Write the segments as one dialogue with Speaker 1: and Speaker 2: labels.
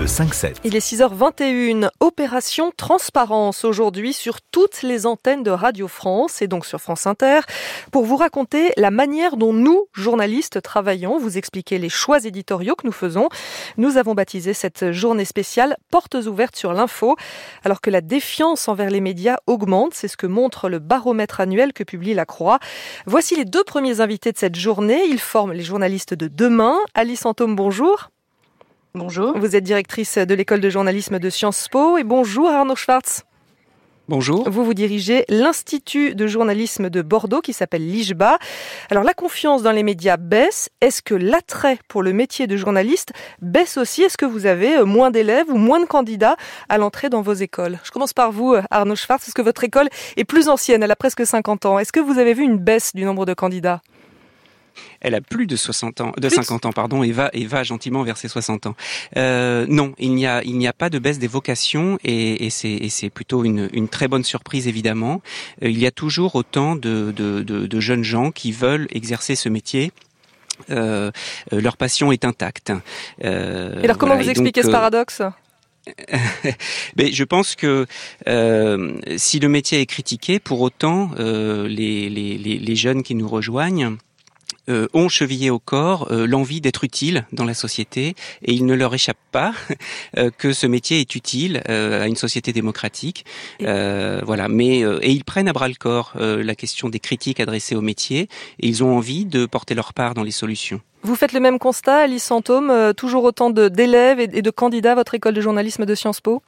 Speaker 1: Le 5-7.
Speaker 2: Il est 6h21, opération transparence aujourd'hui sur toutes les antennes de Radio France et donc sur France Inter pour vous raconter la manière dont nous, journalistes, travaillons, vous expliquer les choix éditoriaux que nous faisons. Nous avons baptisé cette journée spéciale Portes ouvertes sur l'info alors que la défiance envers les médias augmente, c'est ce que montre le baromètre annuel que publie La Croix. Voici les deux premiers invités de cette journée, ils forment les journalistes de demain. Alice Antôme, bonjour.
Speaker 3: Bonjour.
Speaker 2: Vous êtes directrice de l'école de journalisme de Sciences Po et bonjour Arnaud Schwartz.
Speaker 4: Bonjour.
Speaker 2: Vous vous dirigez l'Institut de journalisme de Bordeaux qui s'appelle l'IJBA. Alors la confiance dans les médias baisse. Est-ce que l'attrait pour le métier de journaliste baisse aussi? Est-ce que vous avez euh, moins d'élèves ou moins de candidats à l'entrée dans vos écoles? Je commence par vous euh, Arnaud Schwartz. Est-ce que votre école est plus ancienne? Elle a presque 50 ans. Est-ce que vous avez vu une baisse du nombre de candidats?
Speaker 4: Elle a plus de 60 ans, de 50 ans, pardon, et va et va gentiment vers ses 60 ans. Euh, non, il n'y a il n'y a pas de baisse des vocations et, et c'est c'est plutôt une, une très bonne surprise évidemment. Euh, il y a toujours autant de, de, de, de jeunes gens qui veulent exercer ce métier. Euh, leur passion est intacte.
Speaker 2: Euh, et alors comment voilà, vous expliquez donc, ce paradoxe?
Speaker 4: Mais je pense que euh, si le métier est critiqué, pour autant, euh, les, les, les, jeunes qui nous rejoignent euh, ont chevillé au corps euh, l'envie d'être utile dans la société et il ne leur échappe pas euh, que ce métier est utile à une société démocratique. voilà, mais et ils prennent à bras le corps la question des critiques adressées au métier et ils ont envie de porter leur part dans les solutions.
Speaker 2: Vous faites le même constat, Alice Santôme, toujours autant d'élèves et de candidats à votre école de journalisme de Sciences Po?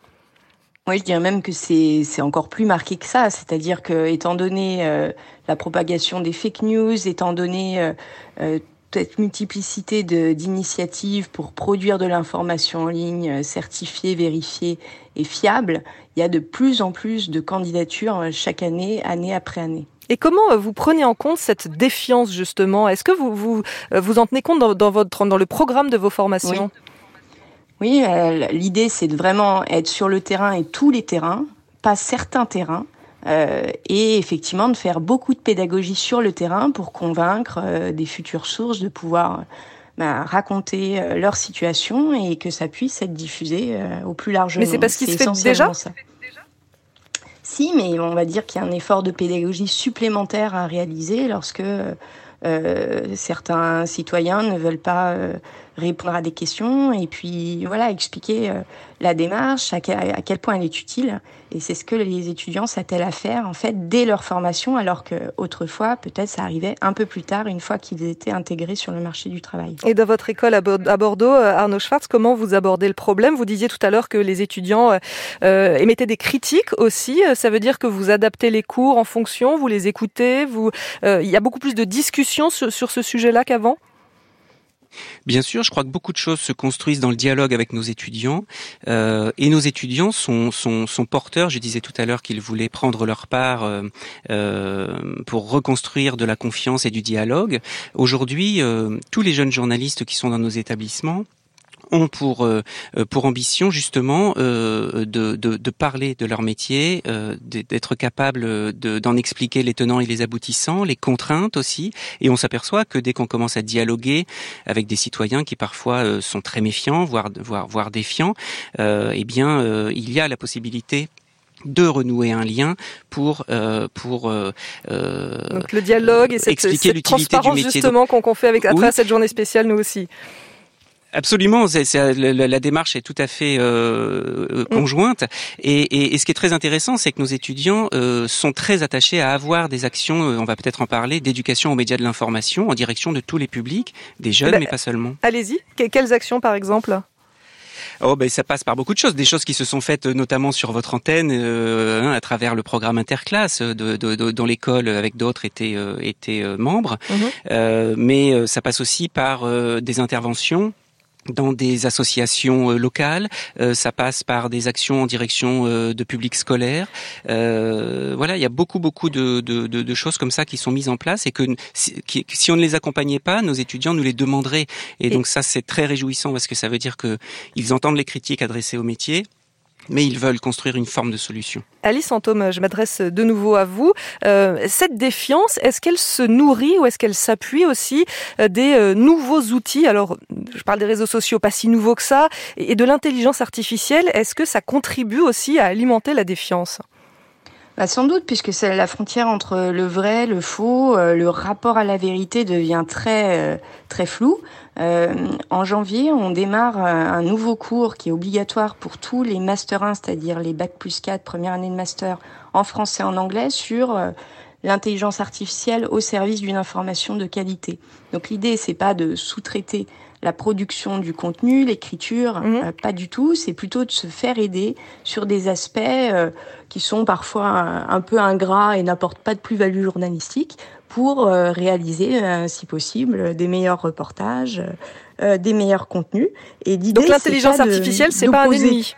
Speaker 3: Oui, je dirais même que c'est encore plus marqué que ça. C'est-à-dire que, étant donné euh, la propagation des fake news, étant donné euh, euh, cette multiplicité d'initiatives pour produire de l'information en ligne certifiée, vérifiée et fiable, il y a de plus en plus de candidatures chaque année, année après année.
Speaker 2: Et comment vous prenez en compte cette défiance justement? Est-ce que vous, vous vous en tenez compte dans, dans, votre dans le programme de vos formations?
Speaker 3: Oui. Oui, euh, l'idée c'est de vraiment être sur le terrain et tous les terrains, pas certains terrains, euh, et effectivement de faire beaucoup de pédagogie sur le terrain pour convaincre euh, des futures sources de pouvoir bah, raconter euh, leur situation et que ça puisse être diffusé au plus large
Speaker 2: Mais c'est parce qu'il se fait déjà
Speaker 3: ça. Si, mais on va dire qu'il y a un effort de pédagogie supplémentaire à réaliser lorsque certains citoyens ne veulent pas répondre à des questions et puis voilà expliquer euh, la démarche, à quel, point elle est utile. Et c'est ce que les étudiants s'attellent à faire en fait dès leur formation, alors que autrefois peut-être ça arrivait un peu plus tard, une fois qu'ils étaient intégrés sur le marché du travail.
Speaker 2: Et dans votre école à Bordeaux, Arnaud Schwartz, comment vous abordez le problème? Vous disiez tout à l'heure que les étudiants euh, émettaient des critiques aussi. Ça veut dire que vous adaptez les cours en fonction, vous les écoutez. Vous, euh, il y a beaucoup plus de discussions sur ce sujet-là qu'avant?
Speaker 4: Bien sûr, je crois que beaucoup de choses se construisent dans le dialogue avec nos étudiants euh, et nos étudiants sont, porteurs. Je disais tout à l'heure qu'ils voulaient prendre leur part euh, euh, pour reconstruire de la confiance et du dialogue. Aujourd'hui, tous les jeunes journalistes qui sont dans nos établissements ont pour euh, pour ambition justement euh, de, de, de, parler de leur métier, euh, d'être capable d'en expliquer les tenants et les aboutissants, les contraintes aussi. Et on s'aperçoit que dès qu'on commence à dialoguer avec des citoyens qui parfois sont très méfiants, voire voire voire défiants, eh bien il y a la possibilité de renouer un lien pour euh, pour euh,
Speaker 2: Donc le dialogue et cette,
Speaker 4: expliquer
Speaker 2: cette transparence justement qu'on qu fait avec travers oui. cette journée spéciale nous aussi.
Speaker 4: Absolument, c est, c est, la, la, démarche est tout à fait euh, conjointe. Et, et, et, ce qui est très intéressant, c'est que nos étudiants euh, sont très attachés à avoir des actions, euh, on va peut-être en parler, d'éducation aux médias de l'information en direction de tous les publics, des jeunes,
Speaker 2: ben,
Speaker 4: mais pas seulement.
Speaker 2: Allez-y, quelles actions par exemple?
Speaker 4: Oh ben ça passe par beaucoup de choses, des choses qui se sont faites notamment sur votre antenne euh, hein, à travers le programme interclasse de, de, de, dont l'école avec d'autres étaient euh, étaient membres,
Speaker 2: Mhm.
Speaker 4: mmh. euh, mais ça passe aussi par des interventions dans des associations euh, locales, euh, ça passe par des actions en direction euh, de publics scolaires. Euh, voilà, il y a beaucoup beaucoup de, de, de, de, choses comme ça qui sont mises en place et que si, qui, si on ne les accompagnait pas, nos étudiants nous les demanderaient. Et, et donc ça c'est très réjouissant parce que ça veut dire que ils entendent les critiques adressées au métier mais ils veulent construire une forme de solution.
Speaker 2: Alice Fantôme, je m'adresse de nouveau à vous. Euh, cette défiance, est-ce qu'elle se nourrit ou est-ce qu'elle s'appuie aussi euh, des euh, nouveaux outils? Alors, je parle des réseaux sociaux, pas si nouveaux que ça, et de l'intelligence artificielle. Est-ce que ça contribue aussi à alimenter la défiance?
Speaker 3: Bah, sans doute, puisque c'est la frontière entre le vrai, le faux, euh, le rapport à la vérité devient très euh, très flou. Euh, en janvier, on démarre un nouveau cours qui est obligatoire pour tous les Master 1, c'est-à-dire les Bac plus 4, première année de master, en français et en anglais, sur l'intelligence artificielle au service d'une information de qualité. Donc l'idée, c'est pas de sous-traiter la production du contenu, l'écriture, mhm. euh, pas du tout. C'est plutôt de se faire aider sur des aspects euh, qui sont parfois un, peu ingrats et n'apportent pas de plus-value journalistique pour euh, réaliser, si possible, des meilleurs reportages, des meilleurs contenus.
Speaker 2: Et Donc l'intelligence artificielle, c'est pas un ennemi.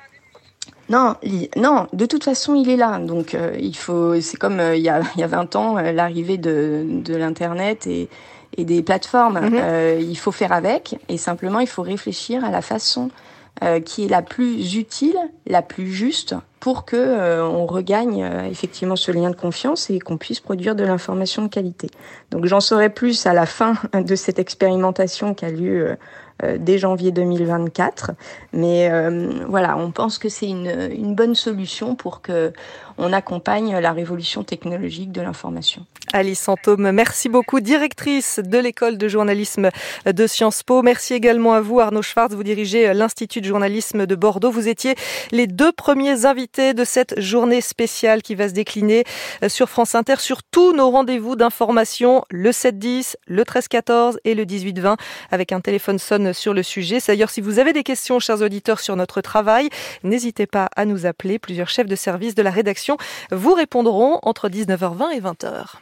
Speaker 3: Non, non, de toute façon, il est là. Donc, il faut. C'est comme il y a il y a 20 ans, l'arrivée de de l'internet et et des plateformes. Mhm. Euh, il faut faire avec et simplement il faut réfléchir à la façon euh, qui est la plus utile, la plus juste pour que euh, on regagne euh, effectivement ce lien de confiance et qu'on puisse produire de l'information de qualité. Donc j'en saurai plus à la fin de cette expérimentation qui a lieu dès janvier 2024, mais voilà, on pense que c'est une, une bonne solution pour que on accompagne la révolution technologique de l'information.
Speaker 2: Alice Santôme, merci beaucoup, directrice de l'école de journalisme de Sciences Po. Merci également à vous, Arnaud Schwartz. Vous dirigez l'Institut de journalisme de Bordeaux. Vous étiez les deux premiers invités de cette journée spéciale qui va se décliner sur France Inter sur tous nos rendez-vous d'information, le 7-10, le 13-14 et le 18-20, avec un téléphone sonne sur le sujet. D'ailleurs, si vous avez des questions, chers auditeurs, sur notre travail, n'hésitez pas à nous appeler. Plusieurs chefs de service de la rédaction vous répondront entre 19h20 et 20h.